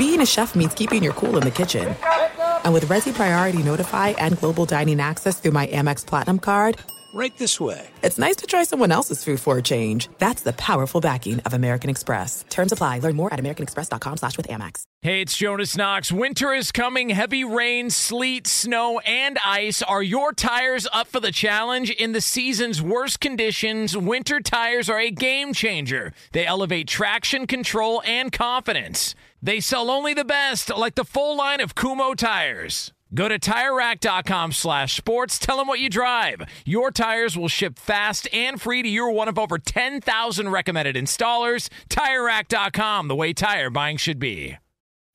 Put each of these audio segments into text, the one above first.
being a chef means keeping your cool in the kitchen. And with Resy Priority Notify and Global Dining Access through my Amex Platinum card, Right this way. it's nice to try someone else's food for a change. That's the powerful backing of American Express. Terms apply. Learn more at americanexpress.com slash with Amex. Hey, it's Jonas Knox. Winter is coming. Heavy rain, sleet, snow, and ice. Are your tires up for the challenge? In the season's worst conditions, winter tires are a game changer. They elevate traction, control, and confidence. They sell only the best, like the full line of Kumho tires. Go to TireRack.com slash sports. Tell them what you drive. Your tires will ship fast and free to your one of over 10,000 recommended installers. TireRack.com, the way tire buying should be.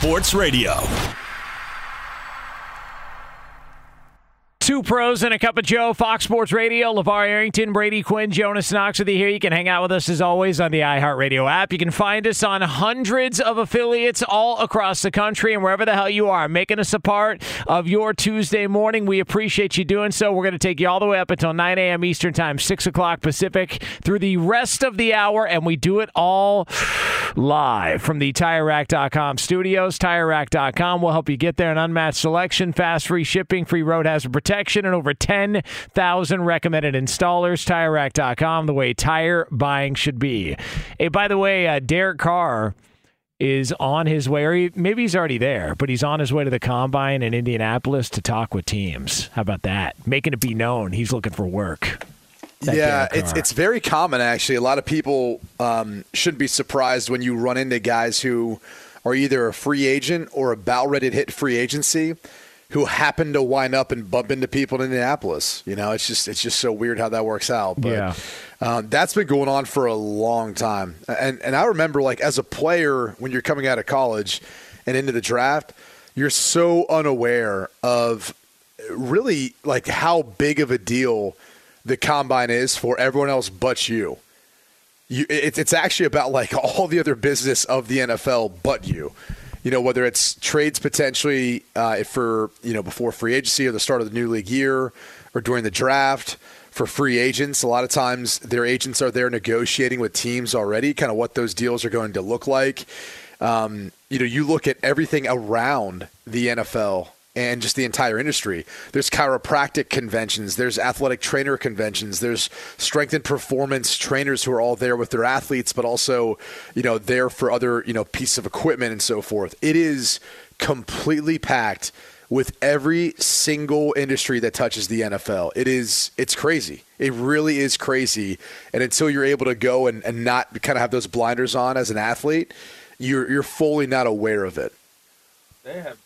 Sports Radio. Two pros and a cup of Joe, Fox Sports Radio, LeVar Arrington, Brady Quinn, Jonas Knox with you here. You can hang out with us as always on the iHeartRadio app. You can find us on hundreds of affiliates all across the country and wherever the hell you are, making us a part of your Tuesday morning. We appreciate you doing so. We're going to take you all the way up until 9 a.m. Eastern Time, 6 o'clock Pacific, through the rest of the hour, and we do it all live from the TireRack.com studios. TireRack.com will help you get there. An unmatched selection, fast free shipping, free road hazard protection, and over 10,000 recommended installers. TireRack.com, the way tire buying should be. Hey, by the way, uh, Derek Carr is on his way, or he, maybe he's already there, but he's on his way to the combine in Indianapolis to talk with teams. How about that? Making it be known he's looking for work. Yeah, it's it's very common actually. A lot of people um, shouldn't be surprised when you run into guys who are either a free agent or about ready to hit free agency, who happen to wind up and bump into people in Indianapolis. You know, it's just it's just so weird how that works out. But Yeah. um, that's been going on for a long time. And and I remember like as a player when you're coming out of college and into the draft, you're so unaware of really like how big of a deal the combine is for everyone else but you. You, it, it's actually about like all the other business of the NFL but you. You know, whether it's trades potentially uh, for you know before free agency or the start of the new league year, or during the draft for free agents. A lot of times, their agents are there negotiating with teams already, kind of what those deals are going to look like. Um, you know, you look at everything around the NFL and just the entire industry. There's chiropractic conventions, there's athletic trainer conventions, there's strength and performance trainers who are all there with their athletes, but also, you know, there for other, you know, pieces of equipment and so forth. It is completely packed with every single industry that touches the NFL. It is it's crazy. It really is crazy. And until you're able to go and, and not kind of have those blinders on as an athlete, you're you're fully not aware of it. They have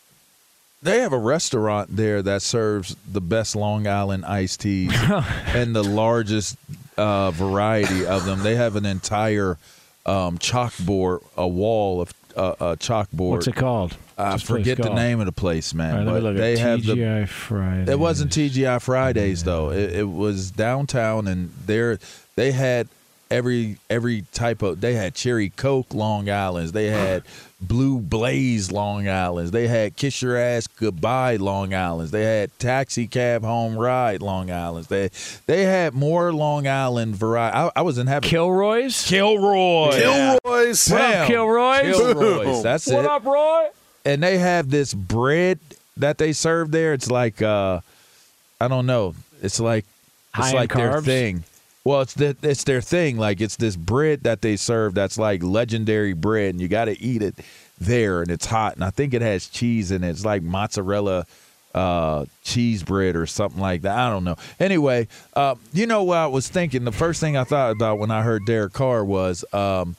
a restaurant there that serves the best Long Island iced teas and the largest uh, variety of them. They have an entire um, chalkboard, a wall of uh, a chalkboard. What's it called? I What's forget the called? name of the place, man. Right, but they have the TGI Friday. it wasn't TGI Fridays though. It, it was downtown, and there they had every every type of. They had cherry Coke Long Island's. They had blue Blaze Long Island's. They had Kiss Your Ass Goodbye Long Island's. They had Taxi Cab Home Ride Long Island's. They they had more Long Island variety. I, I was in having Kilroy's. Kilroy. Kilroy's. What up, Kilroy's? Kilroy's. That's What it up, Roy? and they have this bread that they serve there. It's like uh I don't know. It's like it's in like their carbs? thing. Well, it's the, it's their thing. Like it's this bread that they serve that's like legendary bread, and you got to eat it there, and it's hot, and I think it has cheese in it. It's like mozzarella uh, cheese bread or something like that. I don't know. Anyway, uh, you know what I was thinking? The first thing I thought about when I heard Derek Carr was, um,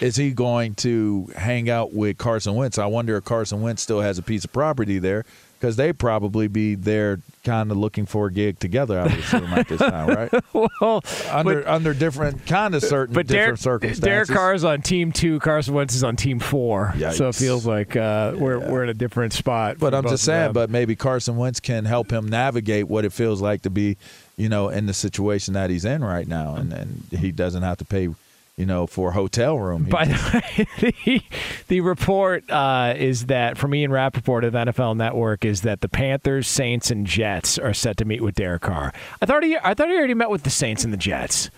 is he going to hang out with Carson Wentz? I wonder if Carson Wentz still has a piece of property there because they probably be there kind of looking for a gig together. I would assume at this time, right? well, Under but, under different kind of certain but different Derek, circumstances. Derek Carr's on team two. Carson Wentz is on team four. So it feels like uh, we're we're in a different spot. But I'm just saying, but maybe Carson Wentz can help him navigate what it feels like to be, you know, in the situation that he's in right now, and and he doesn't have to pay, you know, for a hotel room. By the way, the, the report uh, is that from Ian Rapoport of NFL Network is that the Panthers, Saints, and Jets are set to meet with Derek Carr. I thought he, I thought he already met with the Saints and the Jets.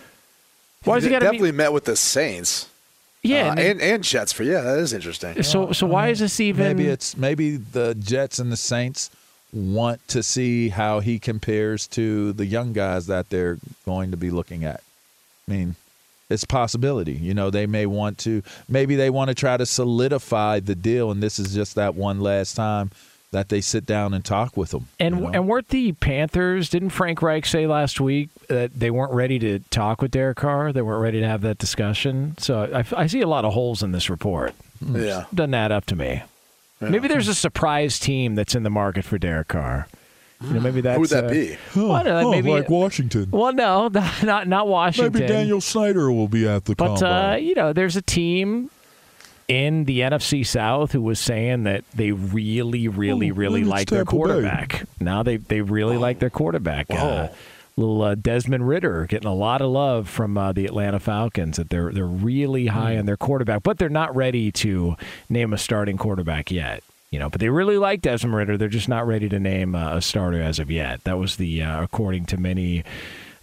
Why does he got to definitely meet? met with the Saints. Yeah, Uh, and then- and, and Jets for yeah, that is interesting. so so why is this even? maybe it's maybe the Jets and the Saints want to see how he compares to the young guys that they're going to be looking at. I mean, it's a possibility. You know, they may want to maybe they want to try to solidify the deal and this is just that one last time that they sit down and talk with them. And you know? and weren't the Panthers? Didn't Frank Reich say last week that they weren't ready to talk with Derek Carr? They weren't ready to have that discussion. So I, I see a lot of holes in this report. Hmm. yeah. Doesn't add up to me. Maybe there's a surprise team that's in the market for Derek Carr. You know, maybe that's Who would that uh, be? well, I don't know, maybe, Washington. well, no, not not Washington. Maybe Daniel Snyder will be at the But uh, you know, there's a team in the NFC South who was saying that they really, really, Oh, really like their Tampa Bay. quarterback. Now they they really like their quarterback. Uh, little uh, Desmond Ridder getting a lot of love from uh, the Atlanta Falcons. That they're they're really high Hmm. on their quarterback, but they're not ready to name a starting quarterback yet. You know, but they really like Desmond Ridder. They're just not ready to name uh, a starter as of yet. That was the uh, according to many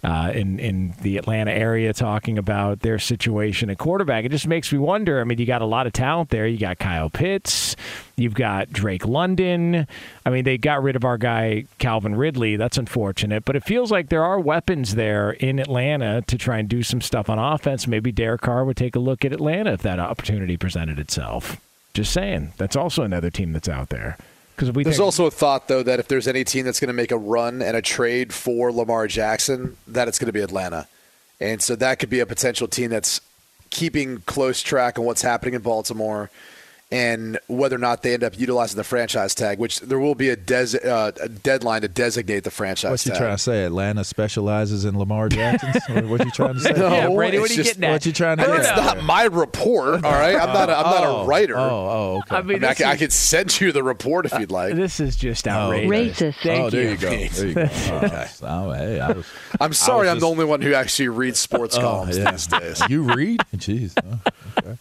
uh, in in the Atlanta area talking about their situation at quarterback. It just makes me wonder. I mean, you got a lot of talent there. You got Kyle Pitts, you've got Drake London. I mean, they got rid of our guy Calvin Ridley. That's unfortunate, but it feels like there are weapons there in Atlanta to try and do some stuff on offense. Maybe Derek Carr would take a look at Atlanta if that opportunity presented itself. Just saying. That's also another team that's out there. Because we There's think, also a thought though that if there's any team that's going to make a run and a trade for Lamar Jackson, that it's going to be Atlanta, and so that could be a potential team that's keeping close track on what's happening in Baltimore. And whether or not they end up utilizing the franchise tag, which there will be a, des- uh, a deadline to designate the franchise tag. What's you tag. trying to say? Atlanta specializes in Lamar Jackson. or what you trying to say? No, yeah, Brady, what are you just- getting at? What you trying to And get it's at? not my report, all right. I'm not. A, I'm not Oh, a writer. Oh, oh, okay. I I, mean, mean, I, this can, I is- could send you the report if you'd like. This is just Oh, outrageous. Racist. Thank oh, there you. you go. There you go. Oh, oh, hey, I was, I'm sorry, I I'm was the only one who actually reads sports oh, columns yeah. these days. You read? Jeez. Oh, okay.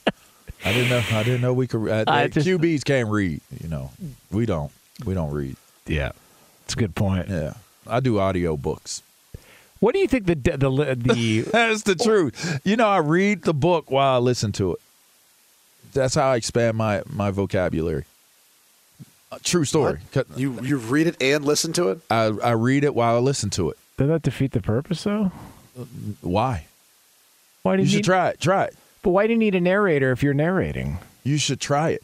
I didn't know. I didn't know we could. Uh, I just- QBs can't read. You know, we don't. We don't read. Yeah, it's a good point. Yeah, I do audio books. What do you think the the the That's the truth. You know, I read the book while I listen to it. That's how I expand my my vocabulary. Uh, true story. Cut- You you read it and listen to it. I I read it while I listen to it. does that defeat the purpose though? Why? Why do You you, should need, try it. Try it. But why do you need a narrator if you're narrating? You should try it.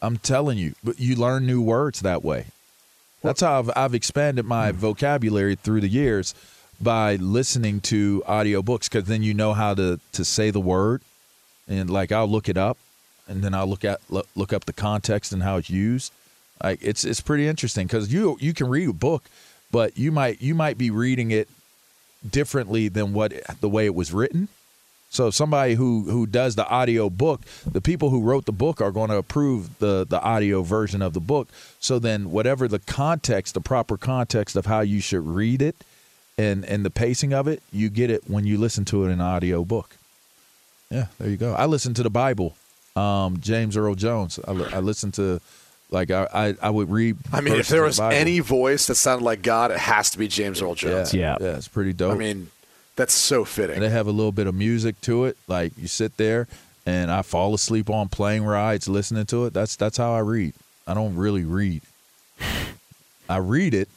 I'm telling you, but you learn new words that way. That's how I've, I've expanded my vocabulary through the years by listening to audiobooks because then you know how to, to say the word. And like I'll look it up and then I'll look at look, look up the context and how it's used. Like it's it's pretty interesting because you you can read a book, but you might you might be reading it differently than what the way it was written. So somebody who who does the audio book, the people who wrote the book are going to approve the the audio version of the book. So then whatever the context, the proper context of how you should read it and and the pacing of it, you get it when you listen to it in an audio book. Yeah, there you go. I listen to the Bible. Um, James Earl Jones. I, li- I listen to like I, I I would read. I mean, if there was the any voice that sounded like God, it has to be James Earl yeah, Jones. Yeah. yeah, it's pretty dope. I mean, that's so fitting. and they have a little bit of music to it. Like you sit there and I fall asleep on plane rides listening to it. That's that's how I read. I don't really read. I read it,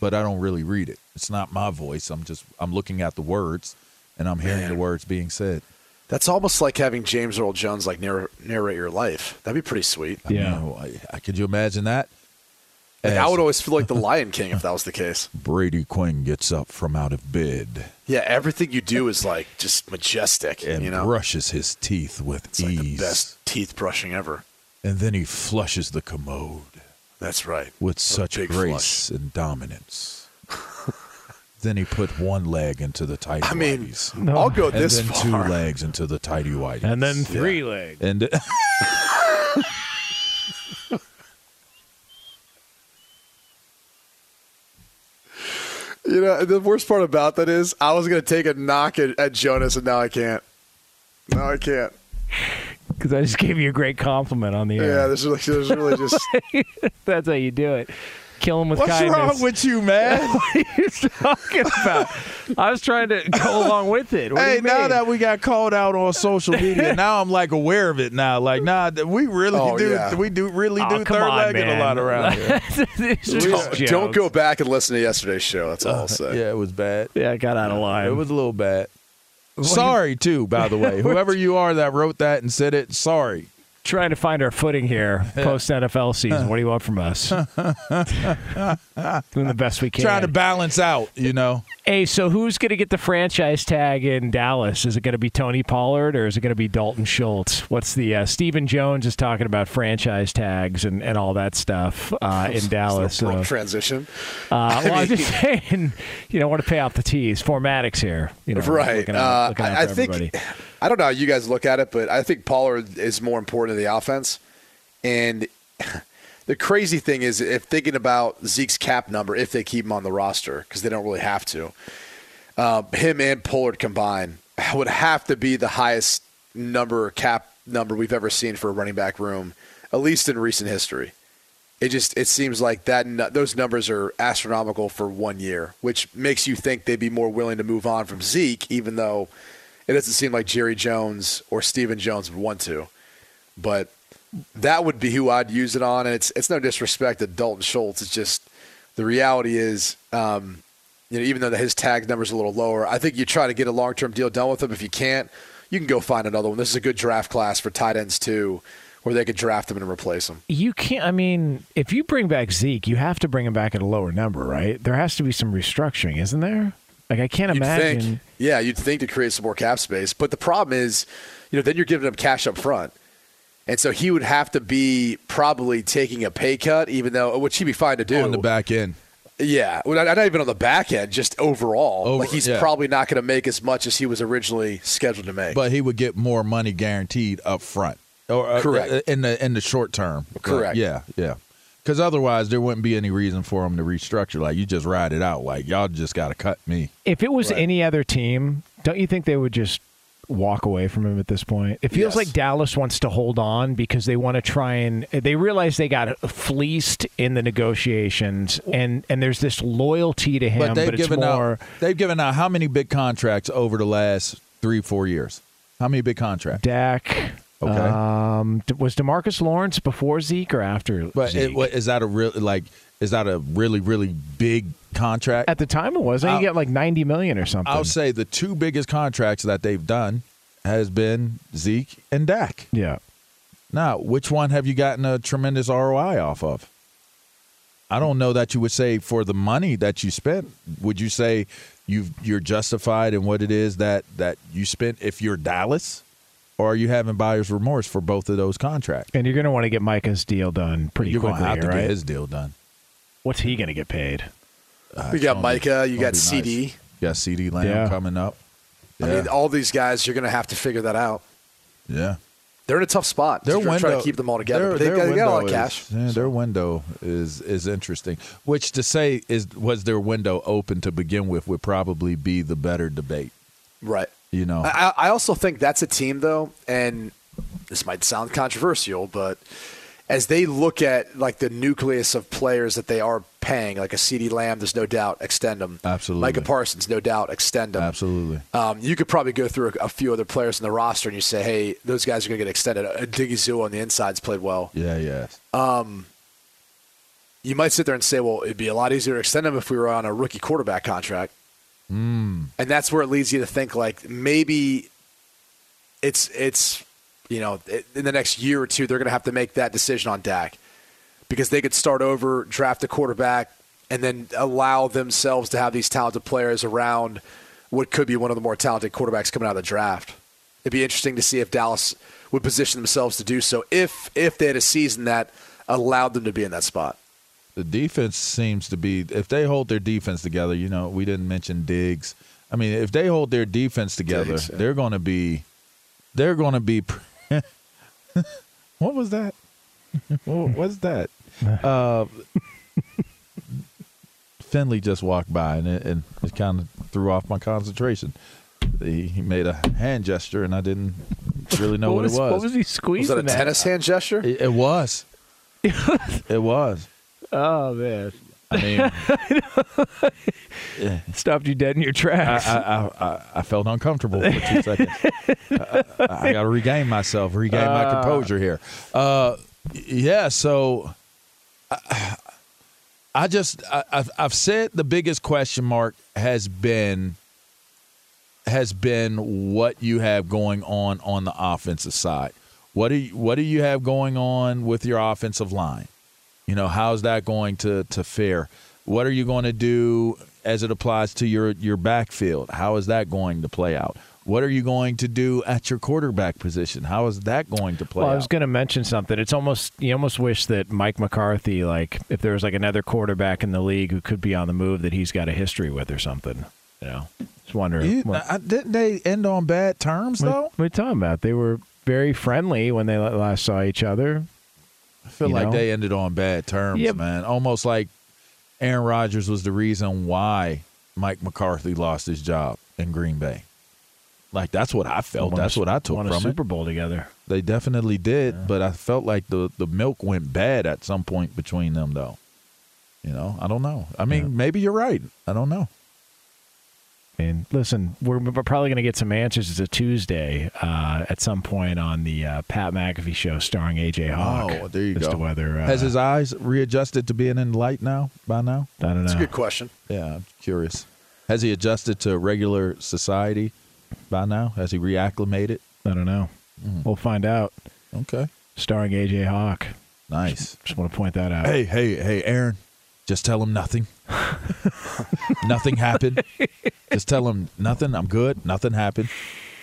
but I don't really read it. It's not my voice. I'm just I'm looking at the words and I'm hearing Man. the words being said. That's almost like having James Earl Jones like narr- narrate your life. That'd be pretty sweet. Yeah. I, I- could you imagine that? Like, I would always feel like the Lion King if that was the case. Brady Quinn gets up from out of bed Yeah, everything you do is like just majestic. and you know, brushes his teeth with it's like the ease, best teeth brushing ever. and then he flushes the commode That's right. with such big grace and dominance. then he put one leg into the tidy I mean, whities, I'll go and this then far. two legs into the tidy whities, And then three legs. and You know, the worst part about that is I was going to take a knock at, at Jonas, and now I can't. Now I can't. Because I just gave you a great compliment on the Yeah, air. there's really, there's really just. That's how you do it. Kill him with What's kindness. wrong with you, man? what are you talking about? I was trying to go along with it. What do hey, you now mean? that we got called out on social media, now I'm like aware of it now. Like, nah, we really Oh, do. yeah. We do really Oh, do third on, legged a lot around here. Don't, don't go back and listen to yesterday's show. That's all I'll say. Yeah, it was bad. Yeah, I got out of line. It was a little bad. Sorry too, by the way. Whoever you are that wrote that and said it, sorry. Trying to find our footing here post NFL season. What do you want from us? Doing the best we can. Trying to balance out, you know. Hey, so who's going to get the franchise tag in Dallas? Is it going to be Tony Pollard or is it going to be Dalton Schultz? What's the uh, Stephen Jones is talking about franchise tags and, and all that stuff uh, in Dallas. It's a abrupt So, transition. uh, well, I'm just saying, you know, want to pay off the T's. Formatics here, you know, right. Looking out, Uh, looking out I, I think everybody. I don't know how you guys look at it, but I think Pollard is more important to the offense. And the crazy thing is, if thinking about Zeke's cap number, if they keep him on the roster, because they don't really have to, uh, him and Pollard combined would have to be the highest number cap number we've ever seen for a running back room, at least in recent history. It just it seems like that those numbers are astronomical for one year, which makes you think they'd be more willing to move on from Zeke, even though it doesn't seem like Jerry Jones or Stephen Jones would want to. But that would be who I'd use it on, and it's it's no disrespect to Dalton Schultz. It's just the reality is, um, you know, even though his tag number's a little lower, I think you try to get a long term deal done with him. If you can't, you can go find another one. This is a good draft class for tight ends too, where they could draft him and replace him. You can't. I mean, if you bring back Zeke, you have to bring him back at a lower number, right? There has to be some restructuring, isn't there? Like I can't You'd imagine. think, yeah, you'd think to create some more cap space, but the problem is, you know, then you're giving him cash up front, and so he would have to be probably taking a pay cut, even though which he'd be fine to do On the back end. Yeah, well, not not even on the back end, just overall. Over- like he's yeah. probably not going to make as much as he was originally scheduled to make. But he would get more money guaranteed up front. Or uh, Correct. in the in the short term. Correct. yeah, yeah. Because otherwise, there wouldn't be any reason for him to restructure. Like you just ride it out. Like y'all just got to cut me. if it was Right. any other team, don't you think they would just walk away from him at this point? It feels Yes. like Dallas wants to hold on because they want to try and they realize they got fleeced in the negotiations, and and there's this loyalty to him, But but, they've it's given more. out they've given out how many big contracts over the last three four years? How many big contracts? Dak. Okay. Um, was Demarcus Lawrence before Zeke or after But Zeke? it, what, is that a real like? Is that a really really big contract? At the time, it was. I think you get like ninety million or something. I'll say the two biggest contracts that they've done has been Zeke and Dak. yeah. Now, which one have you gotten a tremendous ROI off of? I don't know that you would say for the money that you spent. Would you say you you're justified in what it is that that you spent if you're Dallas, or are you having buyer's remorse for both of those contracts? And you're going to want to get Micah's deal done pretty You're quickly, going to have to right? get his deal done. What's he going to get paid? Uh, you got gonna be- Micah, you got CeeDee. nice. You got CeeDee Lamb Yeah. coming up. I mean, all these guys, you're going to have to figure that out. yeah. They're in a tough spot. Their They're window, trying to keep them all together. Their, they their got, they got a lot of window cash. Is, yeah, Their window is is interesting. Which to say is was their window open to begin with would probably be the better debate. Right. You know, I, I also think that's a team, though, and this might sound controversial, but as they look at like the nucleus of players that they are paying, like a CeeDee Lamb, there's no doubt extend them. Absolutely. Micah Parsons, no doubt extend them. absolutely. Um, you could probably go through a, a few other players in the roster and you say, hey, those guys are going to get extended. Uh, Diggy Zoo on the inside's played well. Yeah, yeah. You might sit there and say, well, it'd be a lot easier to extend him if we were on a rookie quarterback contract. and that's where it leads you to think like maybe it's it's you know in the next year or two they're going to have to make that decision on Dak because they could start over, draft a quarterback, and then allow themselves to have these talented players around what could be one of the more talented quarterbacks coming out of the draft. It'd be interesting to see if Dallas would position themselves to do so if if they had a season that allowed them to be in that spot. The defense seems to be if they hold their defense together. You know, we didn't mention Diggs. I mean, if they hold their defense together, Diggs, yeah. they're going to be. They're going to be. what was that? what was that? Uh, Finley just walked by and it, and it kind of threw off my concentration. He, he made a hand gesture and I didn't really know what, was, it was. What was he squeezing? Was squeezing? that a at? tennis hand gesture? It, it was. it was. Oh man, I mean, stopped you dead in your tracks. I, I, I, I felt uncomfortable for two seconds. I, I got to regain myself, regain my composure here. Uh, yeah, so I, I just I, I've, I've said the biggest question mark has been has been what you have going on on the offensive side. What do you, what do you have going on with your offensive line? You know, how's that going to to fare? What are you going to do as it applies to your your backfield? How is that going to play out? What are you going to do at your quarterback position? How is that going to play well, I out? was going to mention something. It's almost you almost wish that Mike McCarthy, like if there was like another quarterback in the league who could be on the move, that he's got a history with or something. You know, just wondering. You- what, I- didn't they end on bad terms what, though? what are you talking about? They were very friendly when they last saw each other. I feel like know? they ended on bad terms, Yeah. man. Almost like Aaron Rodgers was the reason why Mike McCarthy lost his job in Green Bay. Like that's what I felt. Won a- That's what I took won from a. Super Bowl together. They definitely did, but I felt like the the milk went bad at some point between them, though. You know, I don't know. I mean, maybe you're right. I don't know. I mean, listen, we're, we're probably going to get some answers. It's a Tuesday uh, at some point on the uh, Pat McAfee show starring AJ Hawk. Oh, there you as go. To whether uh, Has his eyes readjusted to being in light now? By now? I don't know. That's a good question. Yeah, I'm curious. Has he adjusted to regular society by now? Has he reacclimated? I don't know. Mm. We'll find out. Okay, Starring AJ Hawk. nice. Just want to point that out. Hey, hey, hey, Aaron. Just tell him nothing. nothing happened. Just tell him nothing. I'm good. Nothing happened.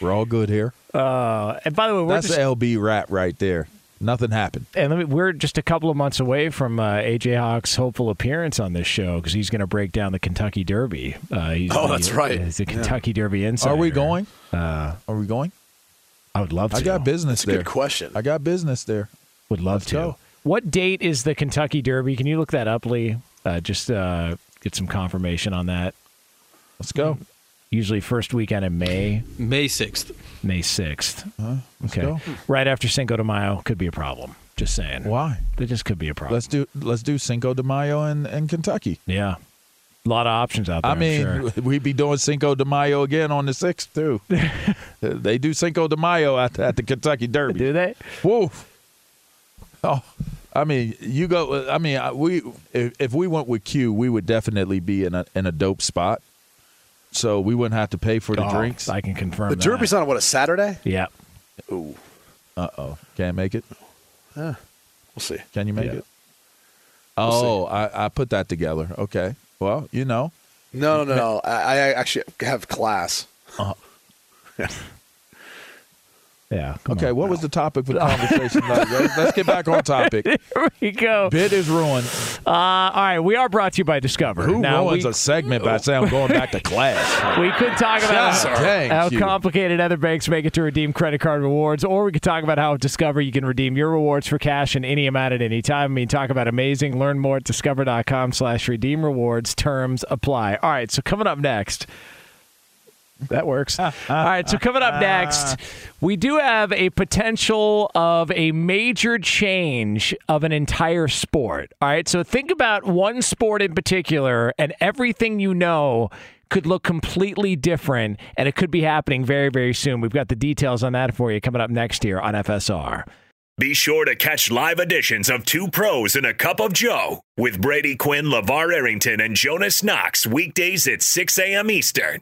We're all good here. Uh, and by the way, we're That's just, the LB rap right there. Nothing happened. and let me, we're just a couple of months away from uh, AJ Hawk's hopeful appearance on this show because he's going to break down the Kentucky Derby. Uh, he's Oh, the- that's right. He's the Kentucky Derby insider. Are we going? Uh, Are we going? I would love to. I got business That's a there. good question. I got business there. Would love Let's to. go. What date is the Kentucky Derby? Can you look that up, Lee? Uh, just uh, get some confirmation on that. Let's go. Usually first weekend in May, May 6th. May sixth. Let's Okay, go. right after Cinco de Mayo could be a problem. Just saying. Why? It just could be a problem. Let's do let's do Cinco de Mayo in, in Kentucky. yeah, a lot of options out there. I I'm mean, sure. we'd be doing Cinco de Mayo again on the sixth too. they do Cinco de Mayo at, at the Kentucky Derby. do they? Woo! Oh, I mean, you go. I mean, we if, if we went with Q, we would definitely be in a in a dope spot. So we wouldn't have to pay for the Oh, drinks. I can confirm. The that. Derby's on what a Saturday. Yeah. Ooh, Uh oh, can't make it. We'll see. Can you make Yeah. it? Oh, I, I put that together. Okay. Well, you know, No, no, no, no. I, I actually have class. Yeah. okay. on. What was the topic for the conversation? let's, let's get back on topic. Here we go. Bid is ruined. Uh, all right, we are brought to you by Discover. Who now, ruins we, a segment by saying I'm going back to class? we could talk about God dang, how complicated other banks make it to redeem credit card rewards, or we could talk about how at Discover you can redeem your rewards for cash in any amount at any time. I mean, talk about amazing. Learn more at discover.com slash redeem rewards. Terms apply. All right, so coming up next. That works. All right, so coming up next, we do have a potential of a major change of an entire sport. All right, so think about one sport in particular, and everything you know could look completely different, and it could be happening very, very soon. We've got the details on that for you coming up next here on FSR. Be sure to catch live editions of Two Pros and a Cup of Joe with Brady Quinn, LeVar Arrington, and Jonas Knox weekdays at 6 a.m. Eastern,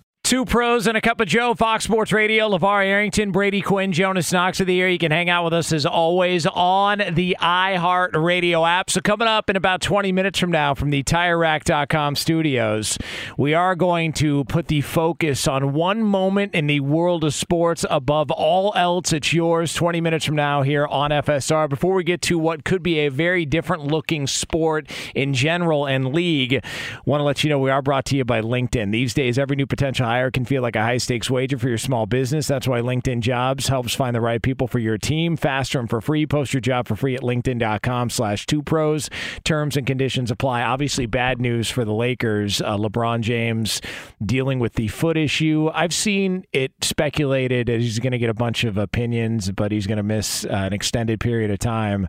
Two pros and a cup of Joe, Fox Sports Radio, LeVar Arrington, Brady Quinn, Jonas Knox of the year. You can hang out with us as always on the iHeart Radio app. So, coming up in about 20 minutes from now from the TireRack.com studios, we are going to put the focus on one moment in the world of sports above all else. It's yours 20 minutes from now here on FSR. Before we get to what could be a very different looking sport in general and league, want to let you know we are brought to you by LinkedIn. These days, every new potential hire can feel like a high stakes wager for your small business. That's why LinkedIn Jobs helps find the right people for your team faster and for free. Post your job for free at LinkedIn.com slash two pros. Terms and conditions apply. Obviously, bad news for the Lakers. Uh, LeBron James dealing with the foot issue. I've seen it speculated that he's going to get a bunch of opinions, but he's going to miss uh, an extended period of time.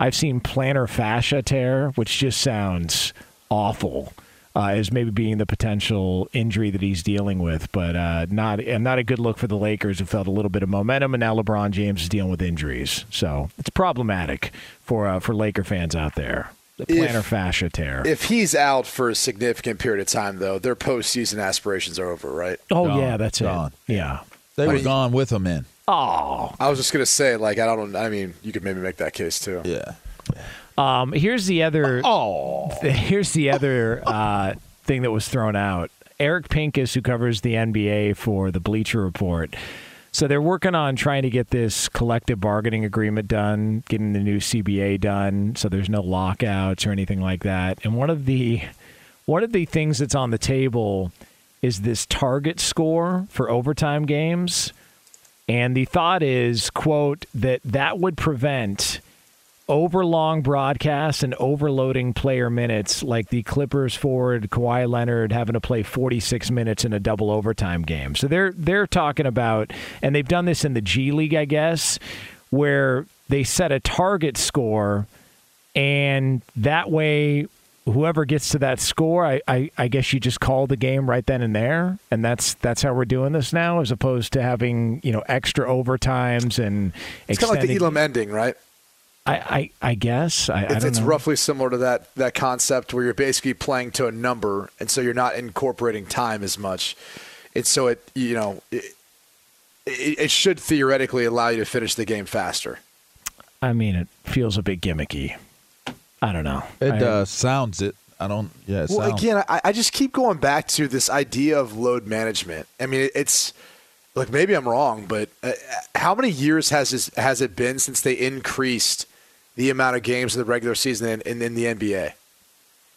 I've seen plantar fascia tear, which just sounds awful uh, as maybe being the potential injury that he's dealing with, but uh, not and not a good look for the Lakers who felt a little bit of momentum, and now LeBron James is dealing with injuries, so it's problematic for uh, for Laker fans out there. The plantar If- fascia tear. If he's out for a significant period of time, though, their postseason aspirations are over, right? oh Gone. yeah, that's Gone. it. Yeah. They were mean- gone with him in. Oh, I was just gonna say, like, I don't. I mean, you could maybe make that case too. Yeah. Um, here's the other. Oh, here's the other uh, thing that was thrown out. Eric Pincus, who covers the NBA for the Bleacher Report. So they're working on trying to get this collective bargaining agreement done, getting the new CBA done, so there's no lockouts or anything like that. And one of the one of the things that's on the table is this target score for overtime games. And the thought is, quote, that that would prevent overlong broadcasts and overloading player minutes, like the Clippers forward Kawhi Leonard having to play 46 minutes in a double overtime game. So they're they're talking about, and they've done this in the G League, I guess, where they set a target score, and that way. Whoever gets to that score, I, I, I guess you just call the game right then and there, and that's that's how we're doing this now, as opposed to having you know extra overtimes and It's kind of like the Elam ending, right? I, I, I guess I, I It's, don't it's know. roughly similar to that that concept where you're basically playing to a number, and so you're not incorporating time as much. And so it, you know, it, it, it should theoretically allow you to finish the game faster. I mean, it feels a bit gimmicky. I don't know. It I- uh, sounds it. I don't. Yeah. It Well, sounds, again, I, I just keep going back to this idea of load management. I mean, it, it's like maybe I'm wrong, but uh, how many years has this, has it been since they increased the amount of games in the regular season in, in, in the NBA?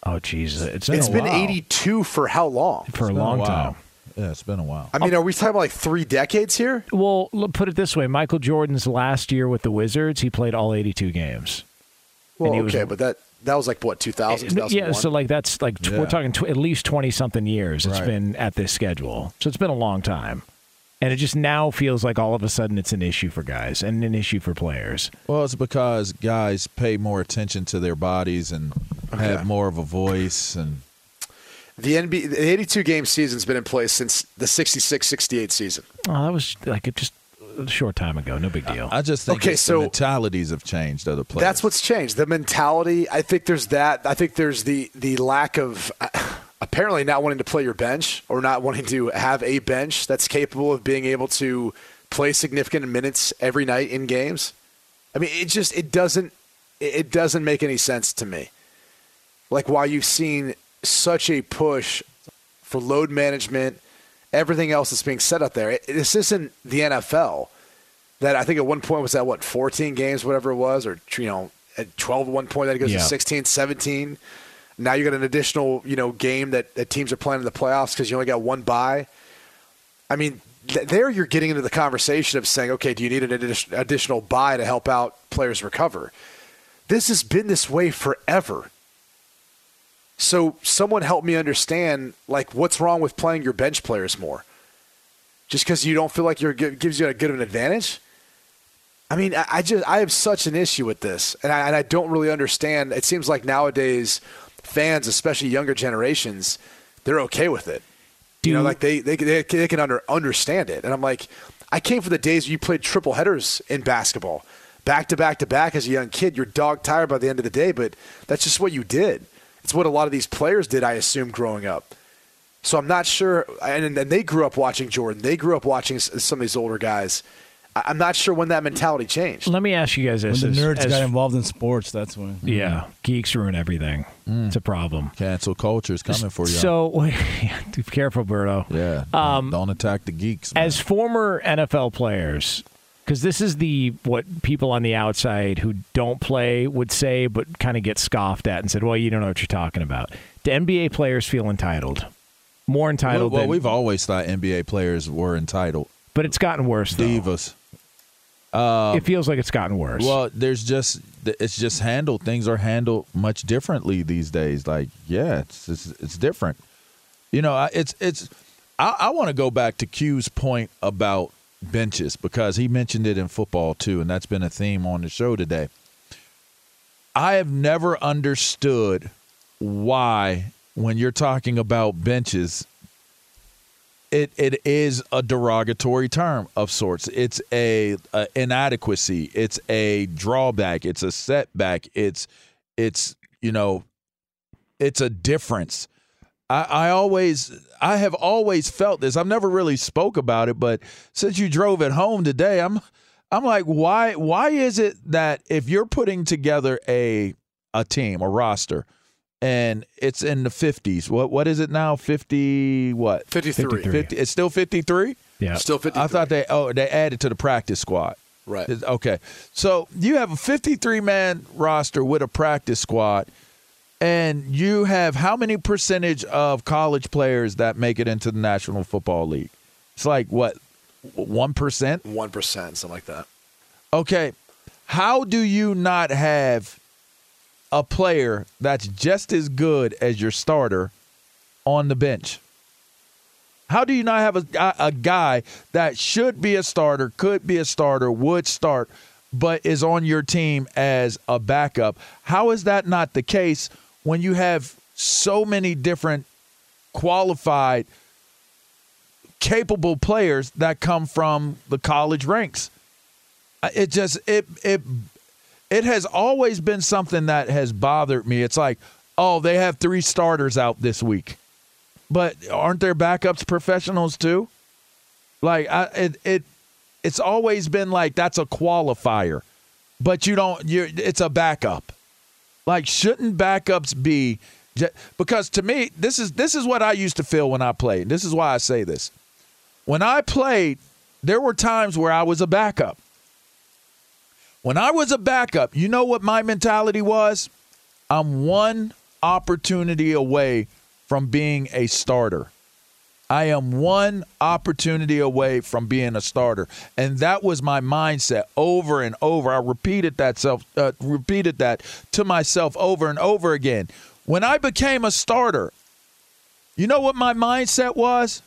Oh, Jesus. It's been, It's a been while. 82 for how long? for a long while. time. Yeah, it's been a while. I mean, are we talking about like three decades here? Well, look, put it this way Michael Jordan's last year with the Wizards, he played all 82 games. Well, he was- okay, but that that was like what 2000, Yeah, so like that's like tw- we're talking tw- at least 20 something years it's Right. been at this schedule. So it's been a long time. And it just now feels like all of a sudden it's an issue for guys and an issue for players. Well, it's because guys pay more attention to their bodies and oh, have more of a voice and the NBA, the 82 game season's been in place since the 66-68 season. Oh, that was like it just a short time ago. No big deal. I just think Okay, so- the mentalities have changed Other the players. That's what's changed. The mentality. I think there's that. I think there's the the lack of apparently not wanting to play your bench or not wanting to have a bench that's capable of being able to play significant minutes every night in games. I mean, it just it doesn't it doesn't make any sense to me. Like why you've seen such a push for load management, everything else that's being set up there. It, this isn't the NFL that I think at one point was at what 14 games, whatever it was, or you know, at 12 at one point that it goes Yeah. to 16, 17. Now you got an additional you know game that, that teams are playing in the playoffs because you only got one bye. I mean, th- there you're getting into the conversation of saying, okay, do you need an addi- additional buy to help out players recover? This has been this way forever. So someone help me understand, like, what's wrong with playing your bench players more? Just because you don't feel like you're gi- gives you a good of an advantage? I mean, I, I just I have such an issue with this, and I, and I don't really understand. It seems like nowadays fans, especially younger generations, they're okay with it. you know, like they they they, they can under, understand it, and I'm like, I came from the days where you played triple headers in basketball, back to back to back as a young kid. You're dog tired by the end of the day, but that's just what you did. It's what a lot of these players did, I assume, growing up. So I'm not sure, and, and they grew up watching Jordan. They grew up watching some of these older guys. I- I'm not sure when that mentality changed. Let me ask you guys When the nerds as- got involved in sports, that's when. yeah, geeks ruin everything. It's a problem. cancel culture is coming for you. So, be careful, Berto. yeah, um, don't attack the geeks. Man. As former NFL players, because this is the what people on the outside who don't play would say, but kind of get scoffed at and said, "Well, you don't know what you're talking about." Do NBA players feel entitled? More entitled well, than, we've always thought NBA players were entitled but it's gotten worse. Though. Divas. it feels like it's gotten worse. Well, there's just it's just handled. Things are handled much differently these days. Like, yeah, it's it's, it's different. You know, it's it's. I, I want to go back to Q's point about benches because he mentioned it in football too, and that's been a theme on the show today. I have never understood why, when you're talking about benches, it it is a derogatory term of sorts. It's a, a inadequacy. It's a drawback. It's a setback. It's it's you know, it's a difference. I, I always I have always felt this. I've never really spoke about it, but since you drove it home today, I'm I'm like, why why is it that if you're putting together a a team, a roster, and it's in the fifties, what what is it now? Fifty what? 53. 53. 50, it's still 53? yeah. Still 53. I thought they oh they added to the practice squad. Right. Okay. So you have a 53 man roster with a practice squad and you have how many percentage of college players that make it into the National Football League? It's like what 1%? 1%, something like that. Okay. How do you not have a player that's just as good as your starter on the bench? How do you not have a, a guy that should be a starter, could be a starter, would start, but is on your team as a backup? How is that not the case when you have so many different qualified, capable players that come from the college ranks? Uh, It just it it it has always been something that has bothered me. It's like, oh, they have three starters out this week, but aren't their backups professionals too? Like, I, it it it's always been like that's a qualifier, but you don't. You it's a backup. Like, shouldn't backups be? Because to me, this is this is what I used to feel when I played. This is why I say this. When I played, there were times where I was a backup. When I was a backup, you know what my mentality was? I'm one opportunity away from being a starter. I am one opportunity away from being a starter, and that was my mindset over and over. I repeated that self, uh, repeated that to myself over and over again. When I became a starter, you know what my mindset was?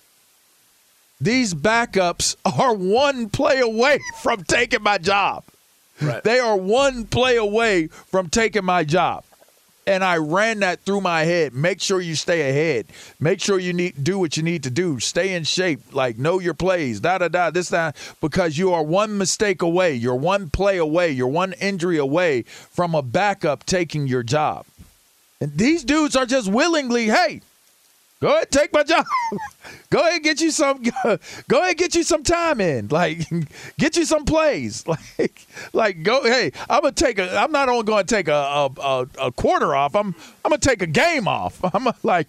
These backups are one play away from taking my job. They are one play away from taking my job. And I ran that through my head. Make sure you stay ahead. Make sure you need do what you need to do. Stay in shape. Like know your plays. Da da da. This that because you are one mistake away. You're one play away. You're one injury away from a backup taking your job. And these dudes are just willingly, hey, Go ahead, take my job. go ahead, get you some. Go ahead, get you some time in. Like, get you some plays. Like, like go. Hey, I'm gonna take a. I'm not only going to take a, a a a quarter off. I'm I'm gonna take a game off. I'm gonna, like.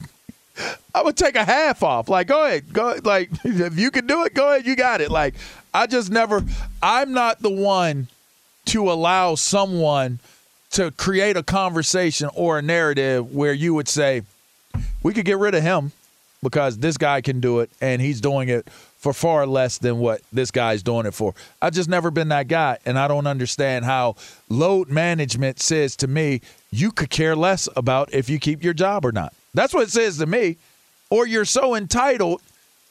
I'm gonna take a half off. Like, go ahead, go. Like, if you can do it, go ahead. You got it. Like, I just never. I'm not the one to allow someone to create a conversation or a narrative where you would say, we could get rid of him because this guy can do it and he's doing it for far less than what this guy's doing it for. I've just never been that guy and I don't understand how load management says to me you could care less about if you keep your job or not. That's what it says to me. Or you're so entitled,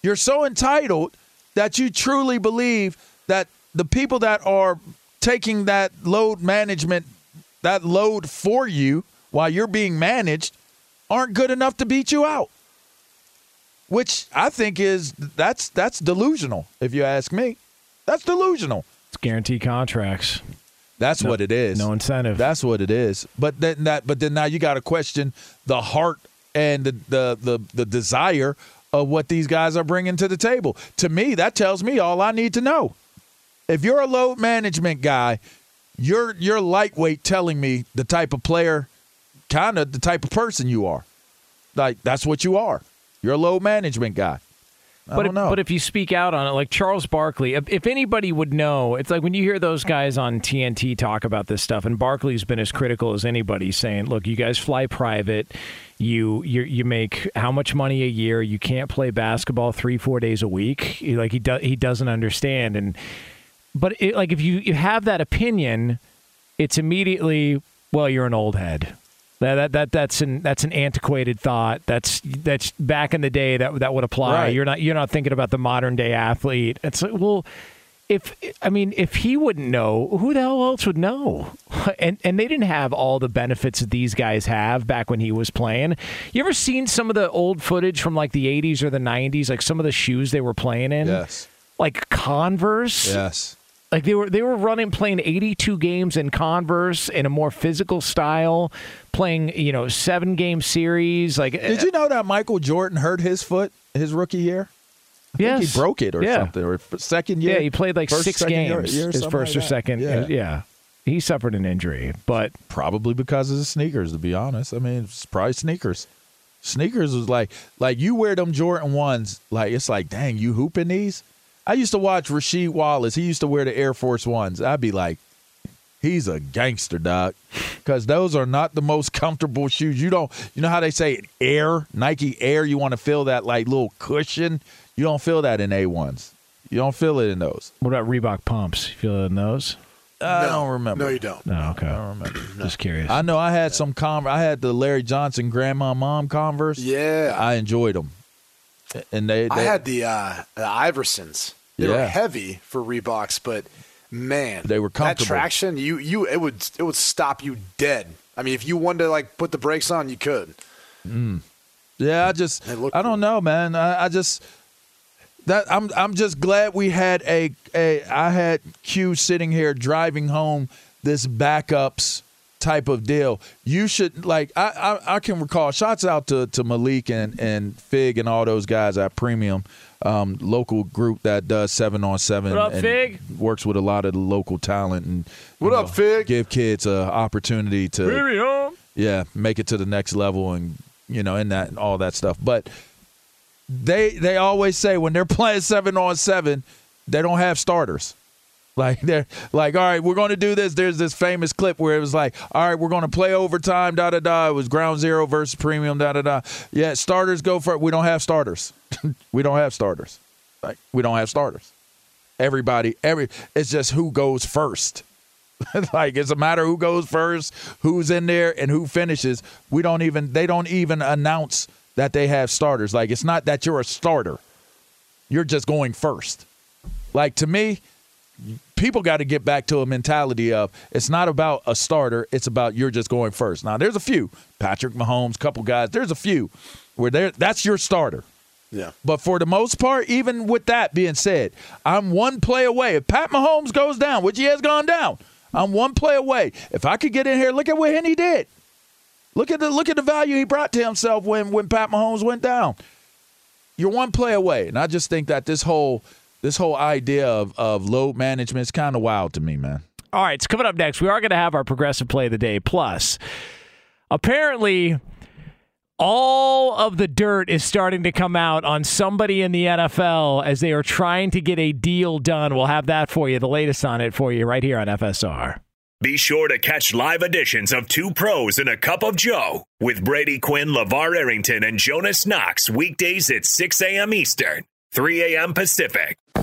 you're so entitled that you truly believe that the people that are taking that load management that load for you while you're being managed aren't good enough to beat you out. Which I think is that's that's delusional, if you ask me. That's delusional. It's guaranteed contracts. That's No- what it is. no incentive. That's what it is. But then that but then now you got to question the heart and the, the the the desire of what these guys are bringing to the table. To me, that tells me all I need to know. If you're a load management guy, you're you're lightweight telling me the type of player, kind of the type of person you are. Like that's what you are. You're a low management guy. I but don't if, but if you speak out on it, like Charles Barkley, if, if anybody would know, it's like when you hear those guys on TNT talk about this stuff, and Barkley's been as critical as anybody, saying, "Look, you guys fly private, you you you make how much money a year? You can't play basketball three four days a week. He- Like he does he doesn't understand." And but it, like if you, you have that opinion, it's immediately well, you're an old head. That, that that that's an that's an antiquated thought. That's that's back in the day that that would apply. Right. You're not you're not thinking about the modern day athlete. It's like, well, if I mean if he wouldn't know, who the hell else would know? And and they didn't have all the benefits that these guys have back when he was playing. You ever seen some of the old footage from like the 80s or the 90s, like some of the shoes they were playing in? yes. Like Converse. Yes. Like they were they were running playing 82 games in Converse in a more physical style, playing, you know, 7 game series like Did uh, you know that Michael Jordan hurt his foot his rookie year? I yes. think he broke it or yeah. something, or second year. Yeah, he played like First, 6 second year- games. year, his first like or second. Yeah. yeah. He suffered an injury, but probably because of the sneakers. To be honest, I mean, it's probably sneakers. Sneakers was like like you wear them Jordan ones, like it's like, dang, you hooping these. I used to watch Rasheed Wallace. He used to wear the Air Force ones. I'd be like, he's a gangster, dog, because those are not the most comfortable shoes. You don't, you know how they say Air, Nike Air. You want to feel that like little cushion. You don't feel that in A ones. You don't feel it in those. what about Reebok pumps? You feel it in those? I No. don't remember. No, you don't. No, okay. I don't remember. Just curious. I know I had some Converse. I had the Larry Johnson Grandmama Converse. Yeah. I enjoyed them. And they, they I had the uh, the Iversons. They were heavy for Reeboks, but man, They were That comfortable. traction, you you it would it would stop you dead. I mean, if you wanted to like put the brakes on, you could. Mm. Yeah, I just I don't know, man. I, I just that I'm I'm just glad we had a a I had Q sitting here driving home this backups type of deal. You should like I I, I can recall shots out to, to Malik and, and Fig and all those guys at Premium, um, local group that does seven on seven. What up, and Fig? Works with a lot of the local talent and What you up, Fig? Give kids a opportunity to Premium. yeah, make it to the next level and you know, and that and all that stuff. But they they always say when they're playing seven on seven, they don't have starters. Like they're like, all right, we're going to do this. There's this famous clip where it was like, all right, we're going to play overtime. Da da da. It was ground zero versus premium. Da da da. Yeah, starters go for it. We don't have starters. we don't have starters. Like we don't have starters. Everybody, every it's just who goes first. like it's a matter who goes first, who's in there, and who finishes. We don't even they don't even announce that they have starters. Like it's not that you're a starter. You're just going first. Like to me, people got to get back to a mentality of it's not about a starter, it's about you're just going first. Now there's a few. Patrick Mahomes, couple guys, there's a few where there that's your starter. Yeah. But for the most part, even with that being said, I'm one play away. If Pat Mahomes goes down, which he has gone down, I'm one play away. If I could get in here, look at what Henne did. Look at the look at the value he brought to himself when when Pat Mahomes went down. You're one play away, and I just think that this whole this whole idea of of load management is kind of wild to me, man. All right, it's coming up next. We are going to have our progressive play of the day. Plus, apparently, all of the dirt is starting to come out on somebody in the NFL as they are trying to get a deal done. We'll have that for you, the latest on it for you right here on FSR. Be sure to catch live editions of Two Pros and a Cup of Joe with Brady Quinn, LeVar Arrington, and Jonas Knox weekdays at 6 a.m. Eastern, 3 a.m. Pacific.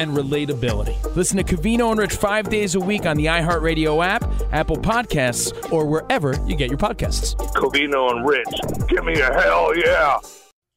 and relatability. Listen to Covino and Rich five days a week on the iHeartRadio app, Apple Podcasts, or wherever you get your podcasts. Covino and Rich. Give me a hell yeah.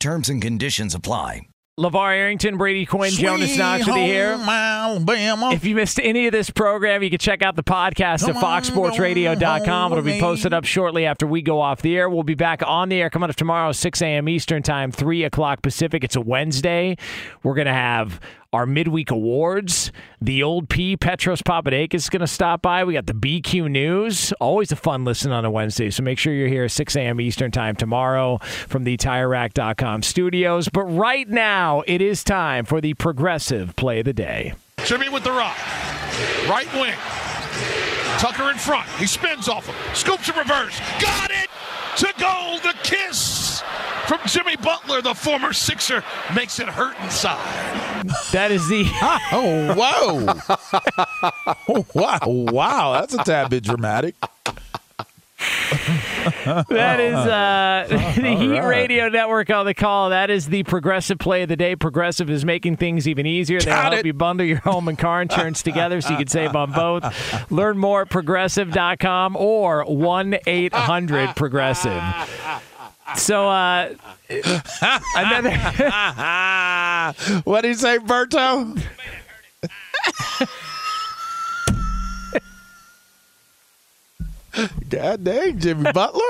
Terms and conditions apply. LeVar Arrington, Brady Quinn, Jonas Knox with you here. If you missed any of this program, you can check out the podcast at foxsportsradio.com. It'll be posted up shortly after we go off the air. We'll be back on the air coming up tomorrow, 6 a.m. Eastern Time, 3 o'clock Pacific. It's a Wednesday. We're going to have our midweek awards. The old P, Petros Papadakis, is going to stop by. We got the BQ News. Always a fun listen on a Wednesday. So make sure you're here at 6 a.m. Eastern Time tomorrow from the TireRack.com studios. But right now, it is time for the progressive play of the day. Jimmy with the rock. Right wing. Tucker in front. He spins off him. Scoops in reverse. Got it! To goal. The kiss from Jimmy Butler, the former Sixer, makes it hurt inside. That is the. oh, whoa. wow. Wow. That's a tad bit dramatic. That is uh, the Heat right. Radio Network on the call. That is the progressive play of the day. Progressive is making things even easier. They Got help it. you bundle your home and car insurance together so you can save on both. Learn more at progressive.com or 1 800 Progressive. So, uh, another. what do you say, Berto? God dang, Jimmy Butler.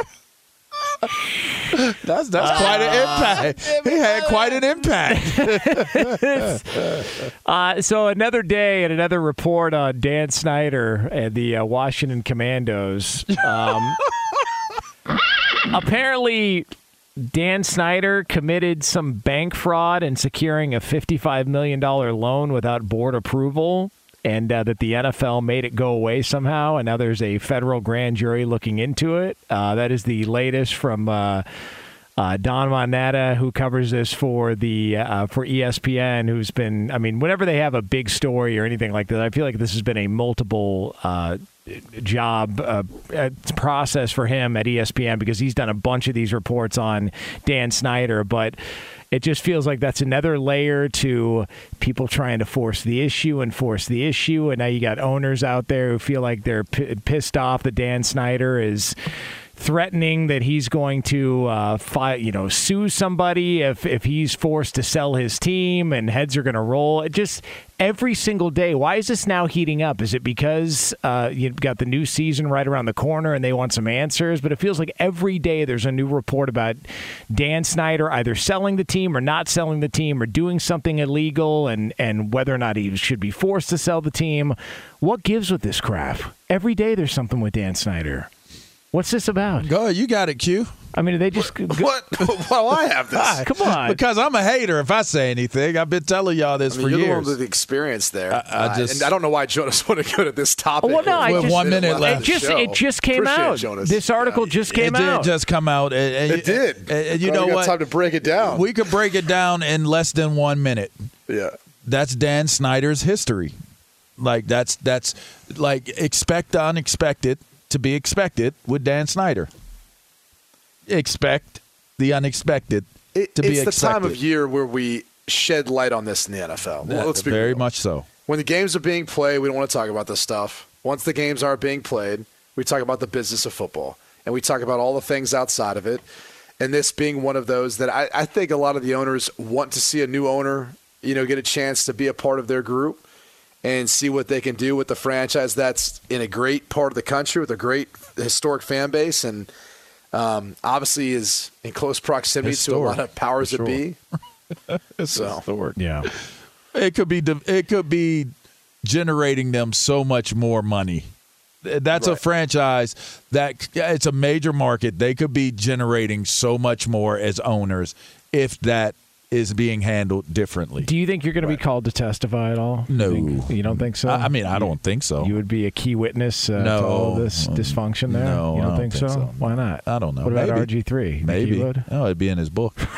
That's that's quite an impact. He had quite an impact. Uh, so another day and another report on Dan Snyder and the uh, Washington Commanders. Um, apparently, Dan Snyder committed some bank fraud in securing a $55 million loan without board approval. And uh, that the NFL made it go away somehow, and now there's a federal grand jury looking into it. Uh, that is the latest from uh, uh, Don Van Natta, who covers this for the uh, for ESPN, who's been, I mean, whenever they have a big story or anything like that, I feel like this has been a multiple uh, job uh, uh, process for him at ESPN because he's done a bunch of these reports on Dan Snyder, but. It just feels like that's another layer to people trying to force the issue and force the issue. And now you got owners out there who feel like they're p- pissed off that Dan Snyder is threatening that he's going to uh, you know sue somebody if if he's forced to sell his team and heads are going to roll. It just every single day why is this now heating up? Is it because uh, you've got the new season right around the corner and they want some answers? But it feels like every day there's a new report about Dan Snyder either selling the team or not selling the team or doing something illegal and and whether or not he should be forced to sell the team. What gives with this crap? Every day there's something with Dan Snyder What's this about? Go ahead, you got it, Q. I mean, they just What? Well, I have this. come on. Because I'm a hater if I say anything. I've been telling y'all this I mean, for you're the one years. with the experience there. I- I Uh, just- and I don't know why Jonas would to go to this topic. Well, no, I With just, one minute left. It just it just came Appreciate out. Jonas. This article just came out. it did just come out. And, and It did. And, and you Glad know we got what? Time to break it down. We could break it down in less than one minute. yeah. That's Dan Snyder's history. Like that's that's like expect the unexpected to be expected with Dan Snyder. Expect the unexpected It, to be it's the time of year where we shed light on this in the NFL. Well, let's be very real. much so. When the games are being played, we don't want to talk about this stuff. Once the games aren't being played, we talk about the business of football. And we talk about all the things outside of it. And this being one of those that I, I think a lot of the owners want to see a new owner, you know, get a chance to be a part of their group and see what they can do with the franchise that's in a great part of the country with a great historic fan base. And Um, obviously, is in close proximity Historic, to a lot of powers for that be. It's So- historic. Yeah. It could be it could be generating them so much more money. Th- That's a franchise that it's a major market. They could be generating so much more as owners if that is being handled differently. Do you think you're going to be called to testify at all? You No. think- you don't think so? I I mean, I don't think so. You would be a key witness uh, to all this Um, dysfunction there. no, you don't, I don't think, think so? so. Why not? I don't know. What about RG three? Maybe. you would? Oh, it'd be in his book.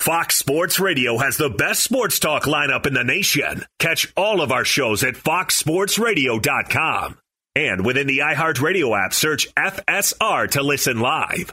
Fox Sports Radio has the best sports talk lineup in the nation. Catch all of our shows at foxsportsradio.com. And within the iHeartRadio app, search FSR to listen live.